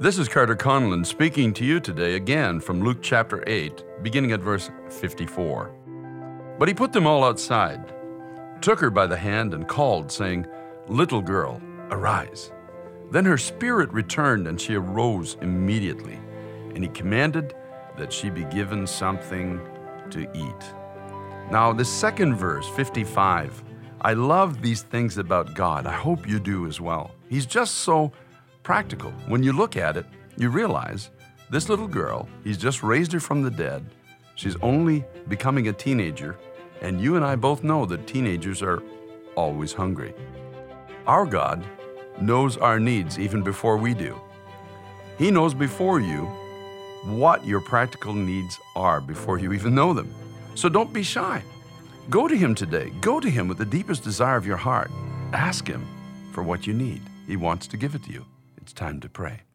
This is Carter Conlon speaking to you today again from Luke chapter 8, beginning at verse 54. But he put them all outside, took her by the hand, and called, saying, Little girl, arise. Then her spirit returned, and she arose immediately. And he commanded that she be given something to eat. Now, the second verse, 55, I love these things about God. I hope you do as well. He's just so practical. When you look at it, you realize this little girl, he's just raised her from the dead. She's only becoming a teenager, and you and I both know that teenagers are always hungry. Our God knows our needs even before we do. He knows before you what your practical needs are before you even know them. So don't be shy. Go to Him today. Go to Him with the deepest desire of your heart. Ask Him for what you need. He wants to give it to you. It's time to pray.